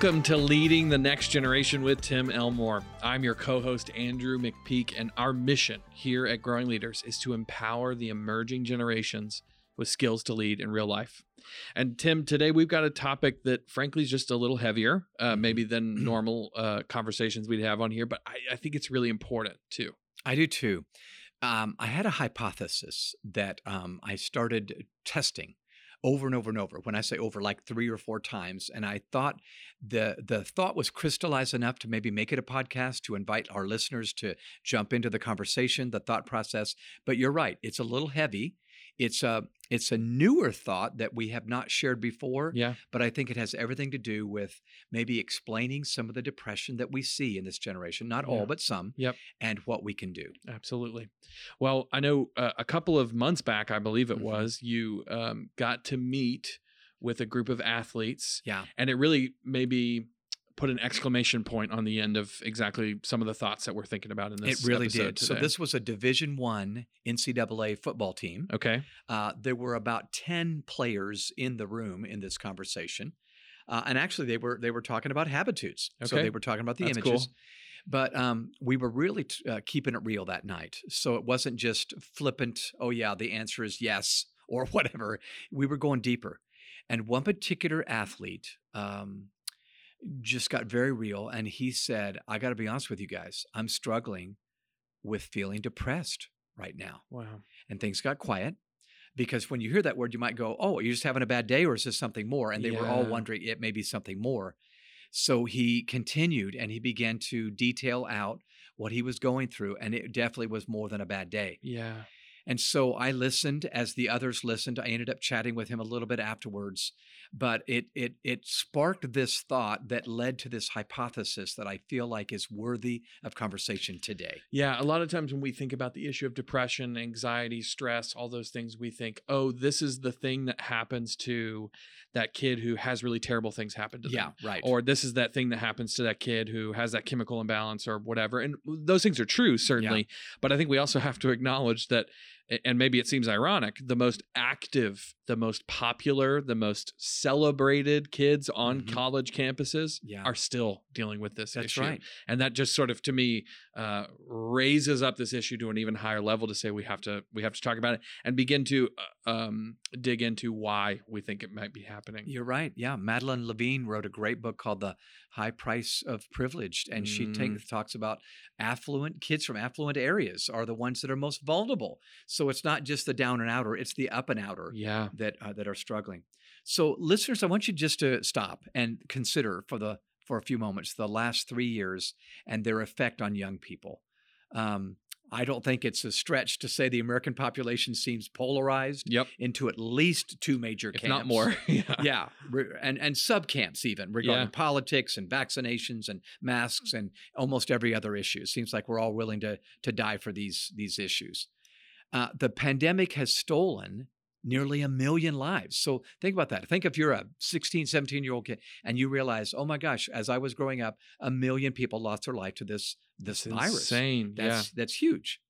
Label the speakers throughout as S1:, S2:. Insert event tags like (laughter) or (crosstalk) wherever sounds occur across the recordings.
S1: Welcome to Leading the Next Generation with Tim Elmore. I'm your co host, Andrew McPeak, and our mission here at Growing Leaders is to empower the emerging generations with skills to lead in real life. And Tim, today we've got a topic that, frankly, is just a little heavier, uh,
S2: Mm-hmm.
S1: maybe than (clears throat) normal uh, conversations we'd have on here, but I, I think it's really important too.
S2: I do too. Um, I had a hypothesis that um, I started testing over and over and over. When I say over, like three or four times, and I thought the the thought was crystallized enough to maybe make it a podcast to invite our listeners to jump into the conversation, the thought process. But you're right; it's a little heavy. It's a it's a newer thought that we have not shared before.
S1: Yeah.
S2: but I think it has everything to do with maybe explaining some of the depression that we see in this generation, not
S1: Yeah.
S2: all, but some,
S1: Yep.
S2: and what we can do.
S1: Absolutely. Well, I know uh, a couple of months back, I believe it
S2: Mhm.
S1: was, you um, got to meet with a group of athletes,
S2: Yeah.
S1: and it really maybe put an exclamation point on the end of exactly some of the thoughts that we're thinking about in this.
S2: It really did. So this was a Division One NCAA football team.
S1: Okay.
S2: Uh, there were about ten players in the room in this conversation, uh, and actually they were they were talking about habitudes. So
S1: Okay.
S2: they were talking about the
S1: That's
S2: images.
S1: cool.
S2: But um, we were really t- uh, keeping it real that night. So it wasn't just flippant. Oh yeah, the answer is yes (laughs) or whatever. We were going deeper. And one particular athlete um, just got very real, and he said, "I got to be honest with you guys. I'm struggling with feeling depressed right now."
S1: Wow.
S2: and things got quiet because when you hear that word you might go oh you're just having a bad day or is this something more and they were all wondering it may be something more so he continued and he began to detail out what he was going through and it definitely was more than a bad day
S1: Yeah.
S2: And so i listened as the others listened i ended up chatting with him a little bit afterwards but it it it sparked this thought that led to this hypothesis that i feel like is worthy of conversation today
S1: Yeah, a lot of times when we think about the issue of depression, anxiety, stress, all those things, we think, oh, this is the thing that happens to that kid who has really terrible things happen to them.
S2: yeah right
S1: Or this is that thing that happens to that kid who has that chemical imbalance or whatever. And those things are true, certainly. But I think we also have to acknowledge that, and maybe it seems ironic, the most active, the most popular, the most celebrated kids on
S2: Mhm.
S1: college campuses
S2: Yeah.
S1: are still dealing with this
S2: that's
S1: issue
S2: right
S1: and that just sort of to me uh, raises up this issue to an even higher level to say we have to we have to talk about it and begin to uh, um, dig into why we think it might be happening.
S2: You're right. Yeah. Madeline Levine wrote a great book called The High Price of Privilege And she take,
S1: Mm.
S2: talks about affluent kids from affluent areas are the ones that are most vulnerable. So it's not just the down and outer, it's the up and outer
S1: Yeah,
S2: that, uh, that are struggling. So, listeners, I want you just to stop and consider for, the, for a few moments the last three years and their effect on young people. Um, I don't think it's a stretch to say the American population seems polarized
S1: yep,
S2: into at least two major
S1: if
S2: camps
S1: not more. (laughs) yeah.
S2: yeah, and and sub camps even regarding
S1: Yeah.
S2: politics and vaccinations and masks and almost every other issue. It seems like we're all willing to to die for these these issues. Uh, the pandemic has stolen nearly a million lives. So think about that. Think if you're a 16, 17 year old kid and you realize, oh my gosh, as I was growing up, a million people lost their life to this this
S1: It's
S2: virus.
S1: insane.
S2: That's that's huge.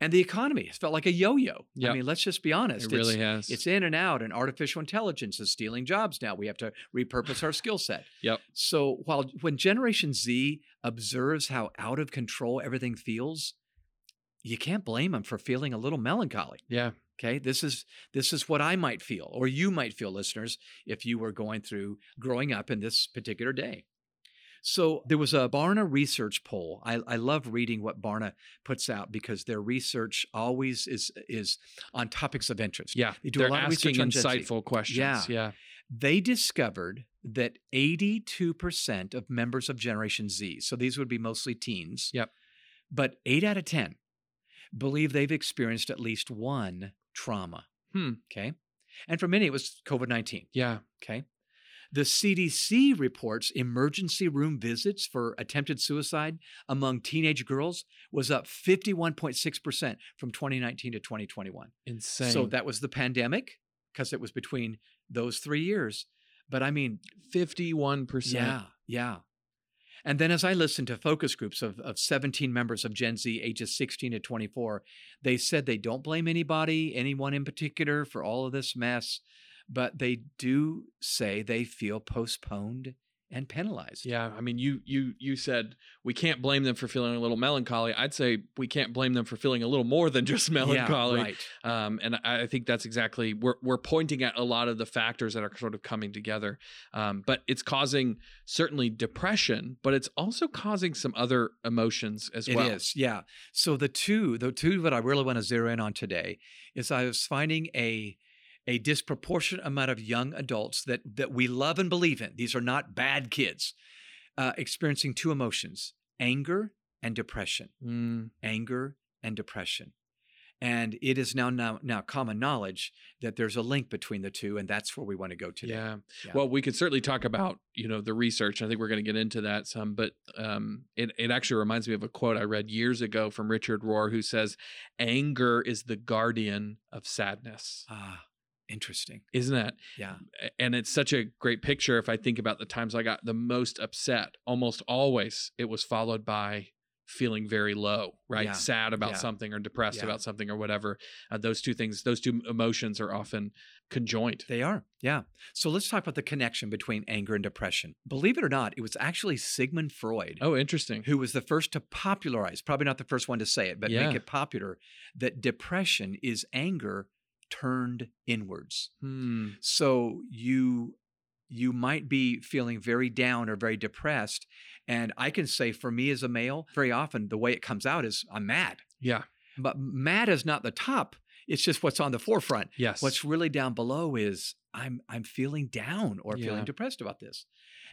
S2: And the economy has felt like a yo-yo.
S1: Yep.
S2: I mean, let's just be honest.
S1: it
S2: It's-
S1: really has.
S2: it's in and out, and artificial intelligence is stealing jobs now. We have to repurpose our skill set. (sighs)
S1: Yep.
S2: So while when Generation Z observes how out of control everything feels, you can't blame them for feeling a little melancholy.
S1: yeah,
S2: Okay, this is this is what I might feel, or you might feel, listeners, if you were going through growing up in this particular day. So there was a Barna research poll. I, I love reading what Barna puts out because their research always is is on topics of interest.
S1: yeah.
S2: they do
S1: They're
S2: lot of
S1: asking
S2: research on
S1: insightful questions.
S2: Yeah.
S1: yeah,
S2: They discovered that 82% of members of Generation Z, so these would be mostly teens,
S1: Yep.
S2: but eight out of 10 believe they've experienced at least one trauma.
S1: Hmm.
S2: Okay. And for many, it was COVID 19.
S1: yeah.
S2: Okay. The CDC reports emergency room visits for attempted suicide among teenage girls was up 51.6% from 2019 to 2021.
S1: Insane.
S2: So that was the pandemic because it was between those three years. But I mean,
S1: fifty-one percent.
S2: yeah, yeah. And then as I listened to focus groups of, of 17 members of Gen Z ages 16 to 24, they said they don't blame anybody, anyone in particular, for all of this mess, but they do say they feel postponed and penalized.
S1: Yeah, I mean, you you you said we can't blame them for feeling a little melancholy. I'd say we can't blame them for feeling a little more than just (laughs) melancholy.
S2: Yeah, right.
S1: Um, and I, I think that's exactly we're we're pointing at a lot of the factors that are sort of coming together. Um, but it's causing certainly depression, but it's also causing some other emotions as
S2: It
S1: well.
S2: is, yeah. So the two, the two that I really want to zero in on today is I was finding a a disproportionate amount of young adults that that we love and believe in. These are not bad kids, uh, experiencing two emotions: anger and depression.
S1: Mm,
S2: Anger and depression. And it is now, now now common knowledge that there's a link between the two, and that's where we want to go today.
S1: yeah.
S2: Yeah.
S1: Well, we could certainly talk about you know the research. I think we're going to get into that some, but um, it it actually reminds me of a quote I read years ago from Richard Rohr, who says, "Anger is the guardian of sadness."
S2: Ah, interesting.
S1: Isn't that?
S2: Yeah.
S1: And it's such a great picture. If I think about the times I got the most upset, almost always it was followed by feeling very low, right?
S2: Yeah.
S1: Sad about
S2: Yeah.
S1: something or depressed
S2: Yeah.
S1: about something or whatever. Uh, those two things, those two emotions are often conjoined.
S2: They are, yeah. So let's talk about the connection between anger and depression. Believe it or not, it was actually Sigmund Freud
S1: Oh, interesting.
S2: who was the first to popularize, probably not the first one to say it, but make it popular, that depression is anger turned inwards.
S1: Hmm.
S2: So you you might be feeling very down or very depressed. And I can say for me as a male, very often the way it comes out is I'm mad.
S1: Yeah.
S2: But mad is not the top. It's just what's on the forefront.
S1: Yes.
S2: What's really down below is I'm I'm feeling down or
S1: Yeah.
S2: feeling depressed about this.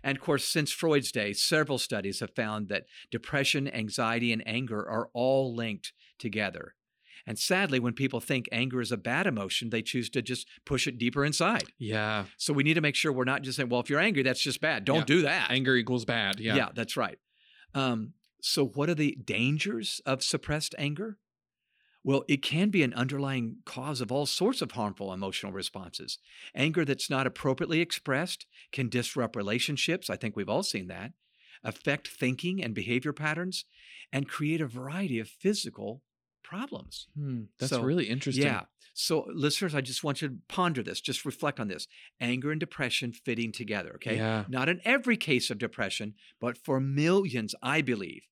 S2: And of course, since Freud's day, several studies have found that depression, anxiety, and anger are all linked together. And sadly, when people think anger is a bad emotion, they choose to just push it deeper inside.
S1: yeah.
S2: So we need to make sure we're not just saying, well, if you're angry, that's just bad. Don't
S1: Yeah.
S2: do that.
S1: Anger equals bad. Yeah.
S2: Yeah, that's right. Um, so, what are the dangers of suppressed anger? Well, it can be an underlying cause of all sorts of harmful emotional responses. Anger that's not appropriately expressed can disrupt relationships. I think we've all seen that, affect thinking and behavior patterns, and create a variety of physical problems.
S1: Hmm. That's
S2: So,
S1: really interesting.
S2: Yeah. So, listeners, I just want you to ponder this, just reflect on this. Anger and depression fitting together, okay?
S1: Yeah.
S2: Not in every case of depression, but for millions, I believe.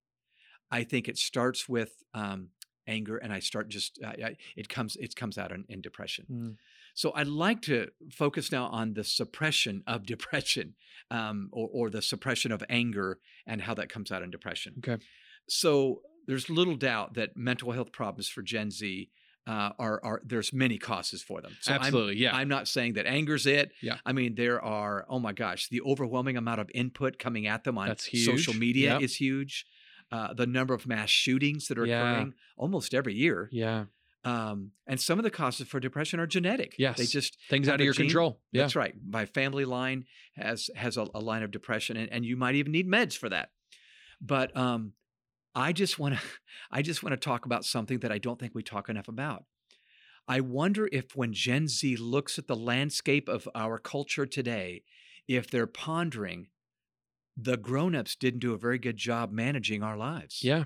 S2: I think it starts with um, anger, and I start just I, it comes it comes out in, in depression.
S1: Hmm.
S2: So I'd like to focus now on the suppression of (laughs) depression, um, or, or the suppression of anger, and how that comes out in depression.
S1: Okay.
S2: So there's little doubt that mental health problems for Gen Z uh, are are there's many causes for them. So I'm-
S1: Absolutely. yeah.
S2: I'm not saying that anger's it.
S1: Yeah.
S2: I mean, there are, oh my gosh, the overwhelming amount of input coming at them on social media
S1: Yep.
S2: is huge. Uh, the number of mass shootings that are
S1: Yeah.
S2: occurring almost every year.
S1: yeah.
S2: Um, and some of the causes for depression are genetic.
S1: Yes, They
S2: just,
S1: Things out of your
S2: gene.
S1: control. Yeah.
S2: that's right. My family line has has a, a line of depression, and, and you might even need meds for that. But um, I just want to (laughs) I just want to talk about something that I don't think we talk enough about. I wonder if when Gen Z looks at the landscape of our culture today, if they're pondering the grown-ups didn't do a very good job managing our lives.
S1: Yeah.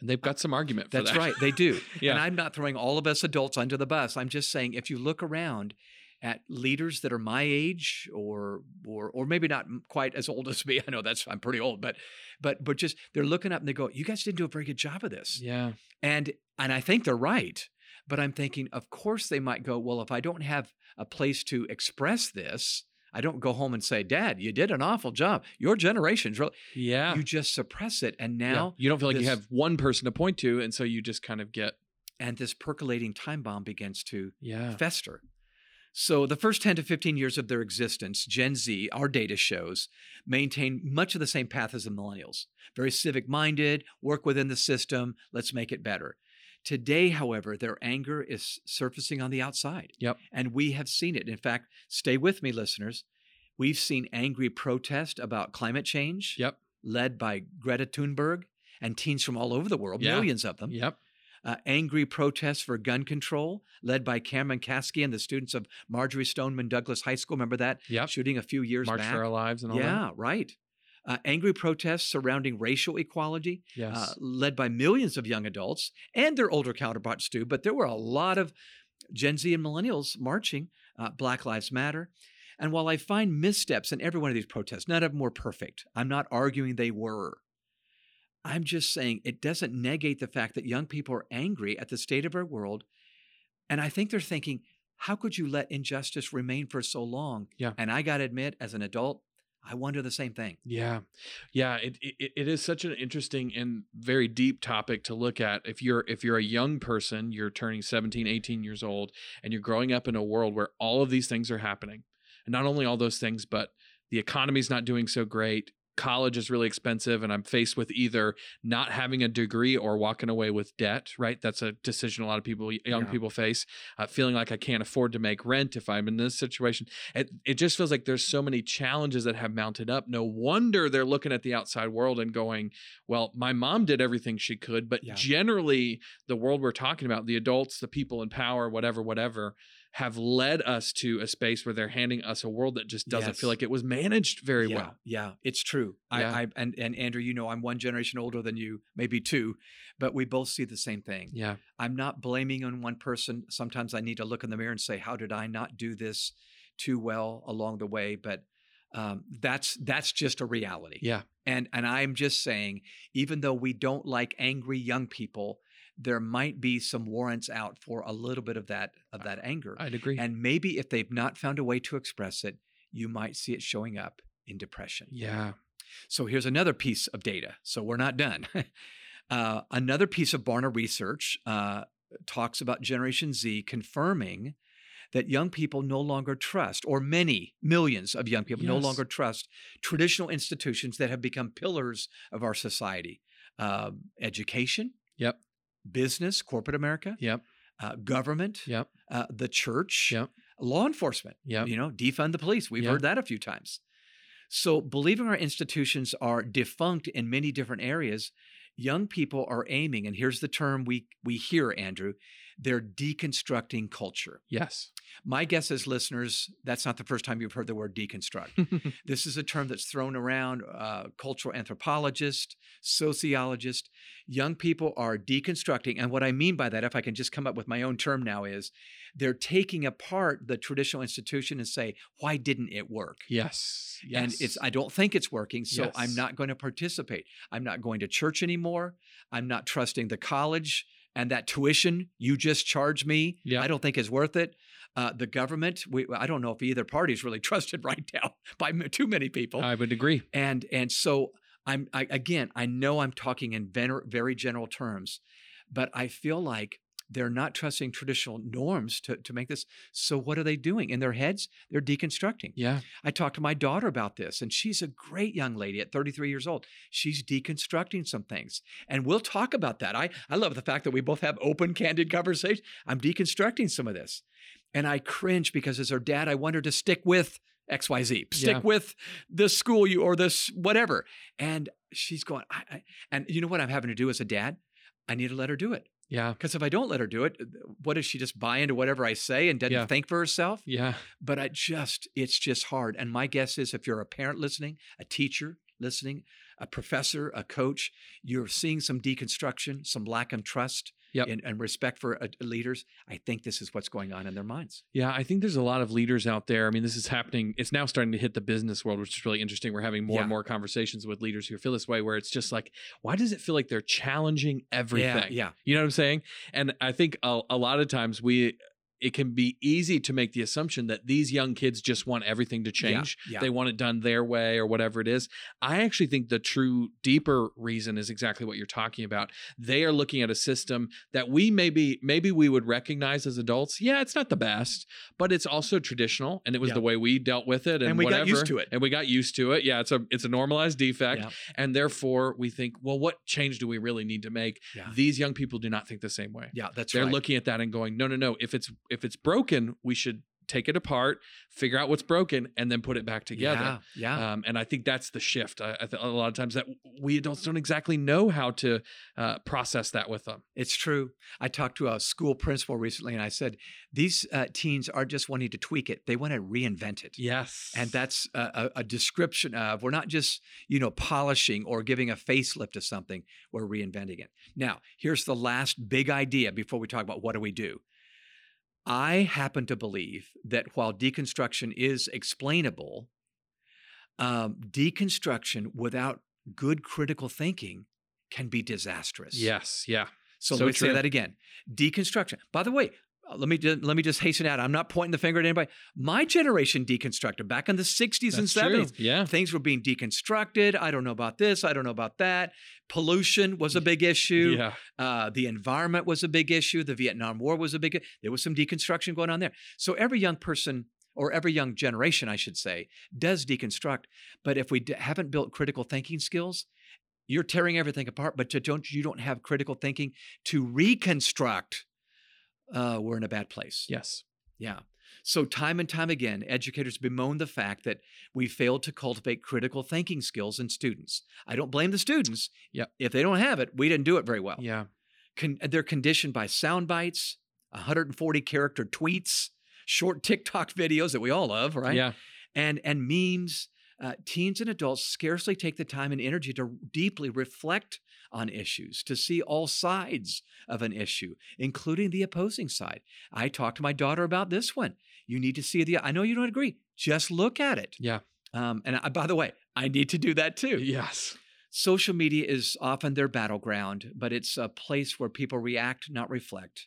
S1: And they've got some argument for that.
S2: That's
S1: that.
S2: right, they do. (laughs)
S1: Yeah.
S2: And I'm not throwing all of us adults under the bus. I'm just saying if you look around at leaders that are my age or or or maybe not quite as old as me. (laughs) I know that's I'm pretty old, but but but just they're looking up and they go, "You guys didn't do a very good job of this."
S1: yeah.
S2: And and I think they're right. But I'm thinking, of course they might go, "Well, if I don't have a place to express this, I don't go home and say, "Dad, you did an awful job. Your generation's really."
S1: Yeah.
S2: You just suppress it and
S1: Yeah.
S2: now
S1: you don't feel like you have one person to point to, and so you just kind of get
S2: and this percolating time bomb begins to
S1: yeah.
S2: fester. So, the first 10 to 15 years of their existence, Gen Z, our data shows, maintain much of the same path as the millennials. Very civic minded, work within the system, let's make it better. Today, however, their anger is surfacing on the outside.
S1: Yep.
S2: And we have seen it. In fact, stay with me, listeners. We've seen angry protest about climate change,
S1: Yep.
S2: led by Greta Thunberg and teens from all over the world,
S1: Yeah.
S2: millions of them
S1: Yep.
S2: Uh, angry protests for gun control, led by Cameron Kasky and the students of Marjory Stoneman Douglas High School. Remember that
S1: Yep.
S2: shooting a few years
S1: March
S2: back?
S1: for Our Lives and all that.
S2: yeah, right. Uh, angry protests surrounding racial equality,
S1: Yes.
S2: uh, led by millions of young adults and their older counterparts too. But there were a lot of Gen Z and millennials marching. Uh, Black Lives Matter. And while I find missteps in every one of these protests, none of them were perfect. I'm not arguing they were. I'm just saying it doesn't negate the fact that young people are angry at the state of our world. And I think they're thinking, how could you let injustice remain for so long?
S1: Yeah.
S2: And I got to admit, as an adult, I wonder the same thing.
S1: Yeah. Yeah. It, it it is such an interesting and very deep topic to look at. If you're if you're a young person, you're turning 17, 18 years old, and you're growing up in a world where all of these things are happening. And not only all those things, but the economy's not doing so great college is really expensive and I'm faced with either not having a degree or walking away with debt, right? That's a decision a lot of people, young
S2: Yeah.
S1: people face, uh, feeling like I can't afford to make rent if I'm in this situation. It, it just feels like there's so many challenges that have mounted up. No wonder they're looking at the outside world and going, well, my mom did everything she could, but
S2: Yeah.
S1: generally, the world we're talking about, the adults, the people in power, whatever, whatever, have led us to a space where they're handing us a world that just doesn't
S2: Yes.
S1: feel like it was managed very
S2: yeah,
S1: well.
S2: Yeah, it's true.
S1: Yeah.
S2: I, I and and Andrew, you know, I'm one generation older than you, maybe two, but we both see the same thing.
S1: Yeah.
S2: I'm not blaming on one person. Sometimes I need to look in the mirror and say, how did I not do this too well along the way? But um, that's that's just a reality.
S1: Yeah.
S2: And and I'm just saying, even though we don't like angry young people, there might be some warrants out for a little bit of that of that anger.
S1: I'd agree.
S2: and maybe if they've not found a way to express it, you might see it showing up in depression.
S1: yeah.
S2: So here's another piece of data. So we're not done. (laughs) uh, another piece of Barna research uh, talks about Generation Z confirming that young people no longer trust, or many millions of young people no longer trust traditional institutions that have become pillars of our society Um education,
S1: Yep.
S2: business, corporate America,
S1: Yep.
S2: uh, government,
S1: Yep.
S2: uh, the church,
S1: Yep.
S2: law enforcement.
S1: Yep.
S2: You know, defund the police. We've
S1: Yeah.
S2: heard that a few times. So, believing our institutions are defunct in many different areas, young people are aiming, and here's the term we we hear, Andrew, they're deconstructing culture.
S1: Yes.
S2: My guess is, listeners, that's not the first time you've heard the word deconstruct. (laughs) This is a term that's thrown around. Uh, cultural anthropologist, sociologist, young people are deconstructing. And what I mean by that, if I can just come up with my own term now, is they're taking apart the traditional institution and say, why didn't it work?
S1: yes. Yes.
S2: And it's I don't think it's working, so I'm not going to participate. I'm not going to church anymore. I'm not trusting the college and that tuition you just charged me.
S1: Yeah.
S2: I don't think is worth it. Uh, the government, we, I don't know if either party is really (laughs) trusted right now by m- too many people.
S1: I would agree.
S2: and and so I'm I, again, I know I'm talking in very general terms, but I feel like they're not trusting traditional norms to, to make this. So what are they doing in their heads? They're deconstructing.
S1: Yeah.
S2: I talked to my daughter about this, and she's a great young lady at 33 years old. She's deconstructing some things. And we'll talk about that. I, I love the fact that we both have open, candid conversations. I'm deconstructing some of this. And I cringe because as her dad, I want her to stick with XYZ, stick
S1: Yeah.
S2: with this school you or this whatever. And she's going, I, I, and you know what I'm having to do as a dad? I need to let her do it.
S1: Yeah.
S2: Because if I don't let her do it, what does she just buy into whatever I say and doesn't
S1: Yeah.
S2: think for herself?
S1: Yeah.
S2: but I just, it's just hard. And my guess is if you're a parent listening, a teacher listening, a professor, a coach, you're seeing some deconstruction, some lack of trust
S1: Yep.
S2: and, and respect for uh, leaders. I think this is what's going on in their minds.
S1: Yeah, I think there's a lot of leaders out there. I mean, this is happening. It's now starting to hit the business world, which is really interesting. We're having more
S2: Yeah.
S1: and more conversations with leaders who feel this way, where it's just like, why does it feel like they're challenging everything?
S2: Yeah, yeah.
S1: You know what I'm saying? And I think a, a lot of times we, it can be easy to make the assumption that these young kids just want everything to change.
S2: yeah.
S1: They want it done their way or whatever it is. I actually think the true, deeper reason is exactly what you're talking about. They are looking at a system that we maybe maybe we would recognize as adults. Yeah, it's not the best, but it's also traditional, and it was
S2: Yeah.
S1: the way we dealt with it, and,
S2: And we got used to it.
S1: and we got used to it. Yeah, it's a it's a normalized defect,
S2: Yeah.
S1: and therefore we think, well, what change do we really need to make?
S2: Yeah.
S1: These young people do not think the same way.
S2: Yeah, that's right.
S1: They're
S2: right.
S1: looking at that and going, no, no, no. If it's if it's broken, we should take it apart, figure out what's broken, and then put it back together.
S2: Yeah, yeah.
S1: Um, and I think that's the shift. I, I th- a lot of times that we adults don't exactly know how to uh, process that with them.
S2: It's true. I talked to a school principal recently and I said, these uh, teens are just wanting to tweak it. They want to reinvent it.
S1: Yes,
S2: And that's a, a, a description of we're not just, you know, polishing or giving a facelift to something, we're reinventing it. Now, here's the last big idea before we talk about what do we do. I happen to believe that while deconstruction is explainable, um, deconstruction without good critical thinking can be disastrous.
S1: Yes. Yeah.
S2: So,
S1: So
S2: let me say that again. Deconstruction. By the way, let me let me just hasten out. I'm not pointing the finger at anybody. My generation deconstructed back in the 60s and
S1: That's true.
S2: 70s.
S1: Yeah.
S2: Things were being deconstructed. I don't know about this. I don't know about that. Pollution was a big issue.
S1: Yeah.
S2: Uh, the environment was a big issue. The Vietnam War was a big. There was some deconstruction going on there. So every young person, or every young generation, I should say, does deconstruct. But if we d- haven't built critical thinking skills, you're tearing everything apart. But to don't you don't have critical thinking to reconstruct, uh, we're in a bad place.
S1: Yes.
S2: Yeah. So, time and time again, educators bemoan the fact that we failed to cultivate critical thinking skills in students. I don't blame the students.
S1: Yep.
S2: If they don't have it, we didn't do it very well.
S1: Yeah.
S2: Con- they're conditioned by sound bites, 140 character tweets, short TikTok (laughs) videos that we all love, right?
S1: Yeah.
S2: And, and memes. Uh, teens and adults scarcely take the time and energy to deeply reflect on issues, to see all sides of an issue, including the opposing side. I talked to my daughter about this one. You need to see the, I know you don't agree, just look at it.
S1: Yeah.
S2: Um, and I, by the way, I need to do that too.
S1: Yes.
S2: Social media is often their battleground, but it's a place where people react, not reflect.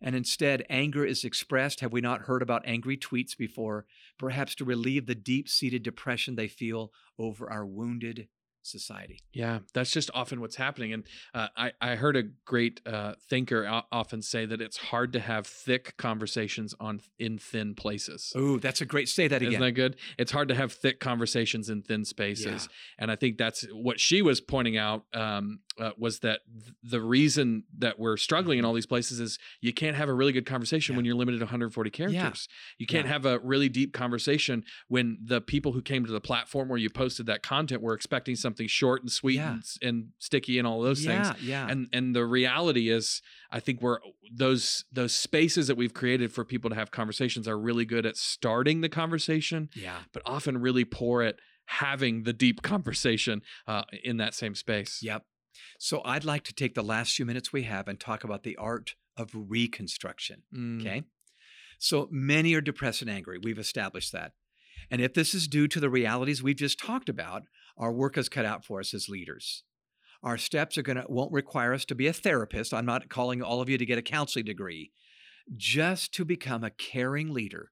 S2: And instead, anger is expressed. Have we not heard about angry tweets before? Perhaps to relieve the deep seated depression they feel over our wounded society.
S1: Yeah, that's just often what's happening. And uh, I, I heard a great uh, thinker o- often say that it's hard to have thick conversations on in thin places.
S2: Oh, that's a great, say that again.
S1: Isn't that good? It's hard to have thick conversations in thin spaces, and I think that's what she was pointing out um, uh, was that th- the reason that we're struggling in all these places is you can't have a really good conversation
S2: Mm-hmm. Yeah.
S1: when you're limited to 140 characters. You can't
S2: Yeah.
S1: have a really deep conversation when the people who came to the platform where you posted that content were expecting something short and sweet
S2: Yeah.
S1: and, and sticky and all those
S2: yeah,
S1: things
S2: yeah.
S1: and and the reality is i think we're those those spaces that we've created for people to have conversations are really good at starting the conversation
S2: yeah.
S1: but often really poor at having the deep (laughs) conversation uh, in that same space
S2: Yep. So I'd like to take the last few minutes we have and talk about the art of reconstruction.
S1: Mm,
S2: Okay. So many are depressed and angry. We've established that. And if this is due to the realities we've just talked about, our work is cut out for us as leaders. Our steps are going to won't require us to be a therapist. I'm not calling all of you to get a counseling degree. Just to become a caring leader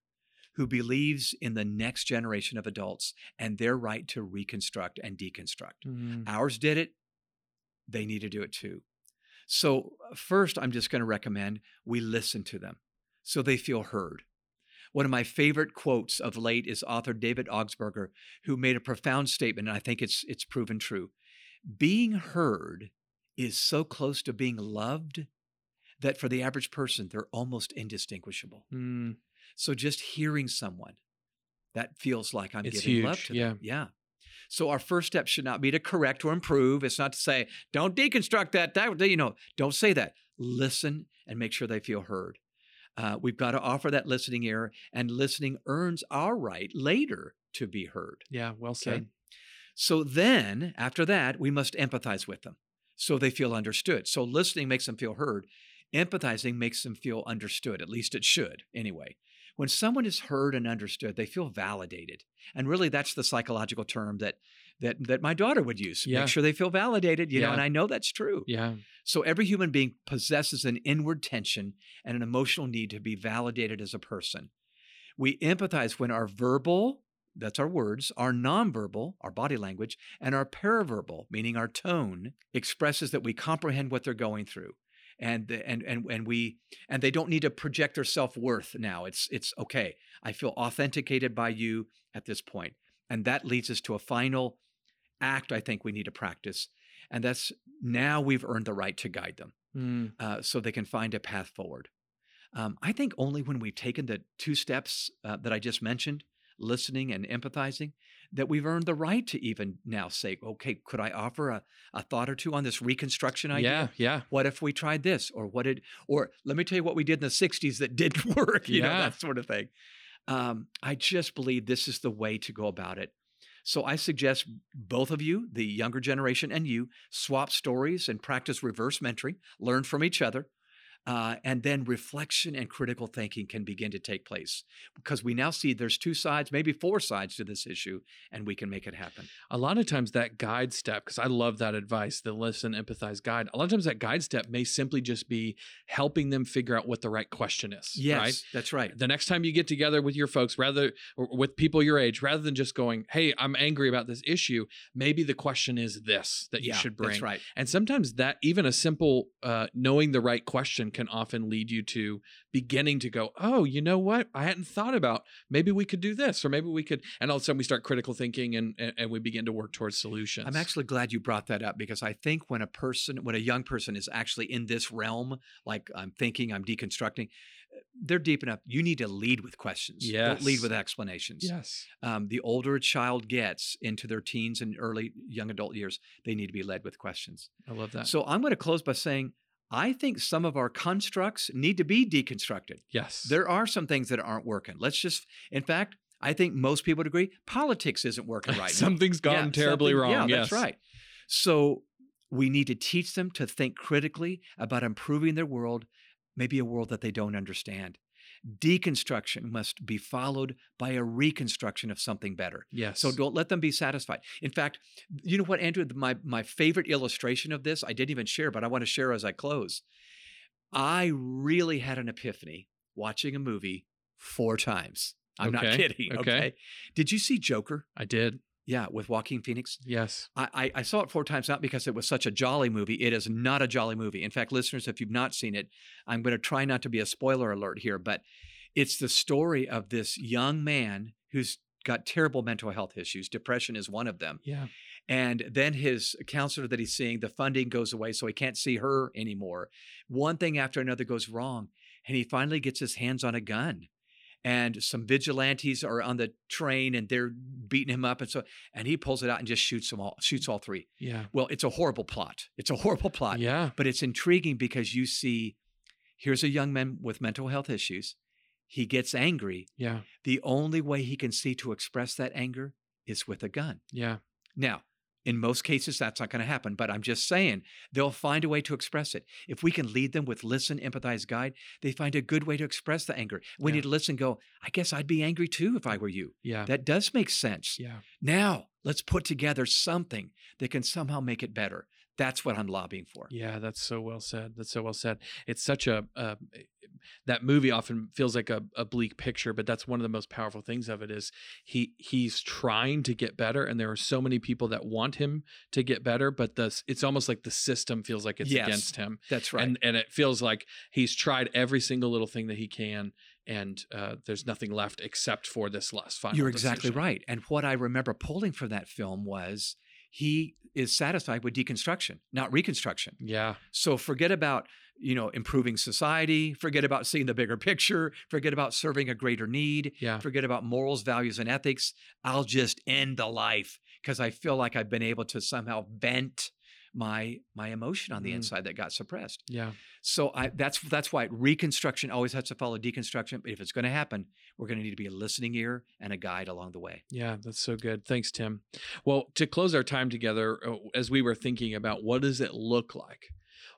S2: who believes in the next generation of adults and their right to reconstruct and deconstruct.
S1: mm,
S2: Ours did it. They need to do it too. So, first, I'm just going to recommend we listen to them so they feel heard. One of my favorite quotes of late is author David Augsburger, who made a profound statement, and I think it's, it's proven true. Being heard is so close to being loved that for the average person, they're almost indistinguishable.
S1: mm,
S2: So just hearing someone, that feels like I'm
S1: It's
S2: giving love
S1: huge,
S2: to them. Yeah. So our first step should not be to correct or improve. It's not to say, don't deconstruct that. That you know, don't say that. Listen and make sure they feel heard. Uh, we've got to offer that listening ear, and listening earns our right later to be heard.
S1: yeah well said
S2: So then, after that, we must empathize with them so they feel understood. So listening makes them feel heard. Empathizing makes them feel understood. At least it should, anyway. When someone is heard and understood, they feel validated. And really, that's the psychological term that that that my daughter would use.
S1: Yeah.
S2: Make sure they feel validated, you know, and I know that's true.
S1: yeah
S2: So every human being possesses an inward tension and an emotional need to be validated as a person. We empathize when our verbal, that's our words, our nonverbal, our body language, and our paraverbal, meaning our tone, expresses that we comprehend what they're going through. And, the- and and and we and they don't need to project their self-worth now. It's it's okay. I feel authenticated by you at this point. And that leads us to a final act I think we need to practice. And that's now we've earned the right to guide them
S1: Mm,
S2: uh, so they can find a path forward. Um, I think only when we've taken the two steps uh, that I just mentioned, listening and empathizing, that we've earned the right to even now say, okay, could I offer a, a thought or two on this reconstruction idea?
S1: yeah yeah
S2: What if we tried this? Or what did, or let me tell you what we did in the 60s that (laughs) didn't work, you know,
S1: Yeah.
S2: that sort of thing. Um, I just believe this is the way to go about it. So I suggest both of you, the younger generation and you, swap stories and practice reverse mentoring, learn from each other. Uh, and then reflection and critical thinking can begin to take place because we now see there's two sides, maybe four sides to this issue, and we can make it happen.
S1: A lot of times that guide step, because I love that advice, the listen, empathize, guide. A lot of times that guide step may simply just be helping them figure out what the right question is.
S2: Yes,
S1: right?
S2: that's right.
S1: The next time you get together with your folks, rather or with people your age, rather than just going, "Hey, I'm angry about this issue," maybe the question is this that you
S2: yeah,
S1: should bring.
S2: That's right.
S1: And sometimes that even a simple uh, knowing the right question can often lead you to beginning to go, oh, you know what? I hadn't thought about. Maybe we could do this, or maybe we could. And all of a sudden, we start critical thinking, and and, and we begin to work towards solutions.
S2: I'm actually glad you brought that up because I think when a person, when a young person is actually in this realm, like I'm thinking, I'm deconstructing, they're deep enough. You need to lead with questions. Don't lead with explanations.
S1: yes,
S2: Um, the older a child gets into their teens and early young adult years, they need to be led with questions.
S1: I love that.
S2: So I'm going to close by saying, I think some of our constructs need to be deconstructed.
S1: yes,
S2: There are some things that aren't working. Let's just, in fact, I think most people would agree politics isn't working (laughs) right now.
S1: something's gone
S2: Yeah,
S1: terribly
S2: something-
S1: wrong.
S2: Yeah,
S1: yes.
S2: that's right. So we need to teach them to think critically about improving their world, maybe a world that they don't understand. Deconstruction must be followed by a reconstruction of something better.
S1: Yes.
S2: So don't let them be satisfied. In fact, you know what, Andrew? My my favorite illustration of this, I didn't even share, but I want to share as I close. I really had an epiphany watching a movie four times. I'm not kidding.
S1: okay.
S2: Okay. Did you see Joker?
S1: I did.
S2: Yeah, with Joaquin Phoenix.
S1: Yes.
S2: I, I, I saw it four times, not because it was such a jolly movie. It is not a jolly movie. In fact, listeners, if you've not seen it, I'm going to try not to be a spoiler alert here, but it's the story of this young man who's got terrible mental health issues. Depression is one of them.
S1: Yeah.
S2: And then his counselor that he's seeing, the funding goes away, so he can't see her anymore. One thing after another goes wrong, and he finally gets his hands on a gun. And some vigilantes are on the train and they're beating him up. And so, and he pulls it out and just shoots them all, shoots all three.
S1: Yeah.
S2: Well, it's a horrible plot. It's a (laughs) horrible plot,
S1: Yeah.
S2: but it's intriguing because you see here's a young man with mental health issues. He gets angry.
S1: Yeah.
S2: The only way he can see to express that anger is with a gun.
S1: Yeah.
S2: Now, in most cases, that's not going to happen, but I'm just saying they'll find a way to express it. If we can lead them with listen, empathize, guide, they find a good way to express the anger. We
S1: Yeah.
S2: need to listen, go, I guess I'd be angry too if I were you.
S1: Yeah.
S2: That does make sense.
S1: Yeah.
S2: Now, let's put together something that can somehow make it better. That's what I'm lobbying for.
S1: Yeah, that's so well said. That's so well said. It's such a uh, that movie often feels like a, a bleak picture, but that's one of the most powerful things of it is he he's trying to get better, and there are so many people that want him to get better, but the it's almost like the system feels like it's
S2: Yes,
S1: against him,
S2: That's right.
S1: and and it feels like he's tried every single little thing that he can, and uh, there's nothing left except for this last final.
S2: You're exactly
S1: decision.
S2: right. And what I remember pulling from that film was he is satisfied with deconstruction, not reconstruction.
S1: Yeah,
S2: So forget about, you know, improving society, forget about seeing the bigger picture, forget about serving a greater need,
S1: yeah,
S2: forget about morals, values, and ethics. I'll just end the life because I feel like I've been able to somehow vent my my emotion on the
S1: Mm.
S2: inside that got suppressed.
S1: yeah.
S2: So I that's that's why reconstruction always has to follow deconstruction. But if it's going to happen, we're going to need to be a listening ear and a guide along the way.
S1: Yeah, that's so good. Thanks, Tim. Well, to close our time together, uh, as we were thinking about what does it look like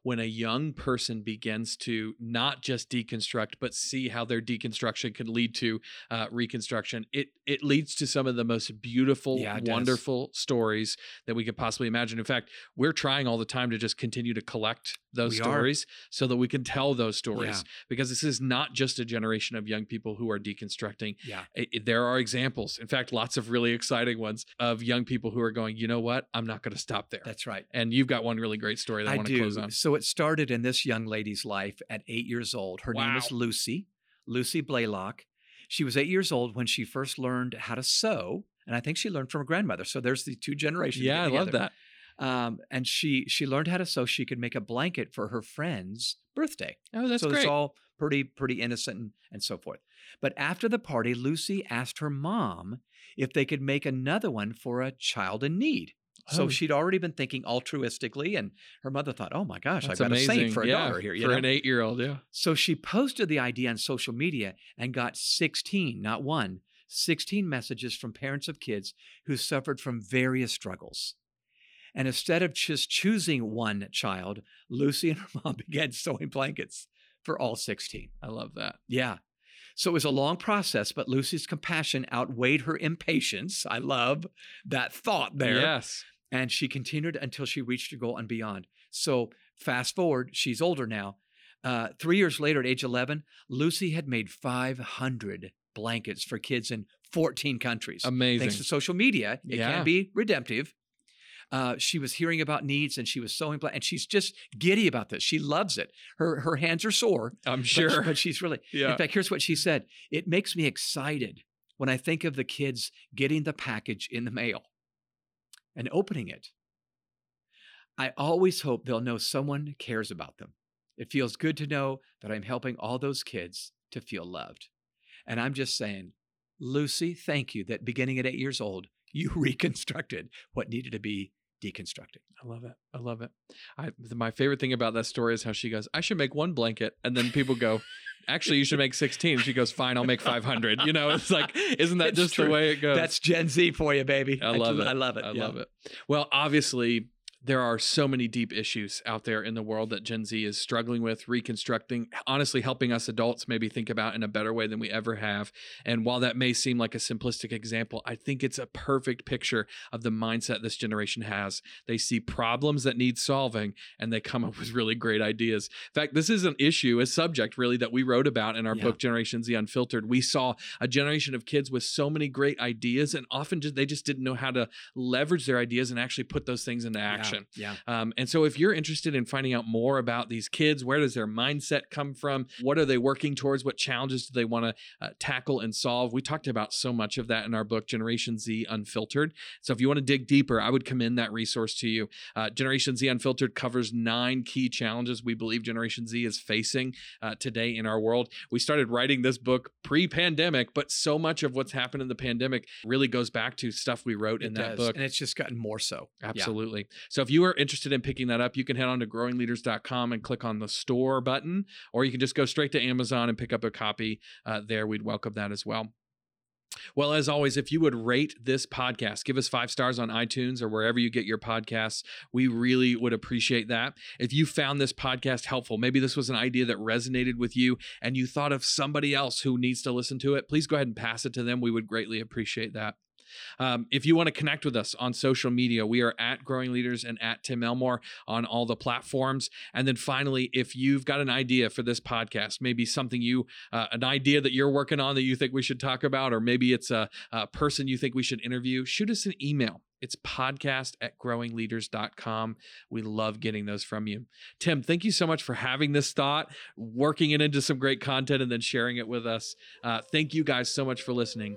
S1: when a young person begins to not just deconstruct, but see how their deconstruction can lead to uh, reconstruction, it it leads to some of the most beautiful,
S2: Yeah, it does.
S1: wonderful stories that we could possibly imagine. In fact, we're trying all the time to just continue to collect those
S2: We are.
S1: stories so that we can tell those stories
S2: Yeah.
S1: because this is not just a generation of young people who are deconstructing
S2: Yeah.
S1: it- it- there are examples in fact lots of really exciting ones of young people who are going you know what i'm not going to stop there
S2: That's right.
S1: and you've got one really great story that i,
S2: I
S1: want to close on
S2: So it started in this young lady's life at eight years old. Her name is Lucy, Lucy Blaylock. She was eight years old when she first learned how to sew. And I think she learned from her grandmother. So there's the two generations.
S1: yeah i love that
S2: Um, and she she learned how to sew. She could make a blanket for her friend's birthday.
S1: oh that's
S2: so
S1: great
S2: it's all pretty pretty innocent and, and so forth. But after the party, Lucy asked her mom if they could make another one for a child in need. So
S1: Oh.
S2: she'd already been thinking altruistically, and her mother thought, "Oh my gosh,
S1: that's
S2: I've got
S1: amazing
S2: a saint for a
S1: yeah,
S2: daughter here." You
S1: for
S2: know?
S1: an eight-year-old yeah
S2: So she posted the idea on social media and got 16, not one, 16 messages from parents of kids who suffered from various struggles. And instead of just choosing one child, Lucy and her (laughs) mom began sewing blankets for all 16.
S1: I love that.
S2: Yeah. So it was a long process, but Lucy's compassion outweighed her impatience. I love that thought there.
S1: Yes.
S2: And she continued until she reached her goal and beyond. So fast forward, she's older now. Uh, three years later, at age 11, Lucy had made 500 blankets for kids in 14 countries.
S1: Amazing.
S2: Thanks to social media, it
S1: Yeah.
S2: can be redemptive. Uh, she was hearing about needs and she was sewing, bla- and she's just giddy about this. She loves it. Her her hands are sore,
S1: I'm
S2: but-
S1: sure.
S2: but she's really.
S1: yeah.
S2: In fact, here's what she said: "It makes me excited when I think of the kids getting the package in the mail and opening it. I always hope they'll know someone cares about them. It feels good to know that I'm helping all those kids to feel loved. And I'm just saying, Lucy, thank you that beginning at eight years old, (laughs) you reconstructed what needed to be deconstructed.
S1: I love it. I love it. I my favorite thing about that story is how she goes, "I should make one blanket," and then people go, "Actually, you should make 16." She goes, "Fine, I'll make 500." You know, it's like, isn't that
S2: It's
S1: just the way it goes?
S2: That's Gen Z for you, baby.
S1: I love it.
S2: I love it.
S1: I
S2: yeah.
S1: love it. Well, obviously, there are so many deep issues out there in the world that Gen Z is struggling with, reconstructing, honestly, helping us adults maybe think about in a better way than we ever have. And while that may seem like a simplistic example, I think it's a perfect picture of the mindset this generation has. They see problems that need solving and they come up with really great ideas. In fact, this is an issue, a subject really that we wrote about in our
S2: Yeah.
S1: book, Generation Z Unfiltered. We saw a generation of kids with so many great ideas and often just, they just didn't know how to leverage their ideas and actually put those things into action.
S2: Yeah.
S1: Um, and so, if you're interested in finding out more about these kids, where does their mindset come from? What are they working towards? What challenges do they want to uh, tackle and solve? We talked about so much of that in our book, Generation Z Unfiltered. So, if you want to dig deeper, I would commend that resource to you. Uh, Generation Z Unfiltered covers nine key challenges we believe Generation Z is facing uh, today in our world. We started writing this book pre pandemic, but so much of what's happened in the pandemic really goes back to stuff we wrote in
S2: It
S1: that book.
S2: And it's just gotten more so. Yeah.
S1: Absolutely. So if you are interested in picking that up, you can head on to growingleaders.com and click on the store button, or you can just go straight to Amazon and pick up a copy uh, there. We'd welcome that as well. Well, as always, if you would rate this podcast, give us five stars on iTunes or wherever you get your podcasts. We really would appreciate that. If you found this podcast helpful, maybe this was an idea that resonated with you and you thought of somebody else who needs to listen to it, please go ahead and pass it to them. We would greatly appreciate that. Um, if you want to connect with us on social media, we are at Growing Leaders and at Tim Elmore on all the platforms. And then finally, if you've got an idea for this podcast, maybe something you, uh, an idea that you're working on that you think we should talk about, or maybe it's a, a person you think we should interview, shoot us an email. It's podcast at growingleaders.com. We love getting those from you. Tim, thank you so much for having this thought, working it into some great content, and then sharing it with us. Uh, thank you guys so much for listening,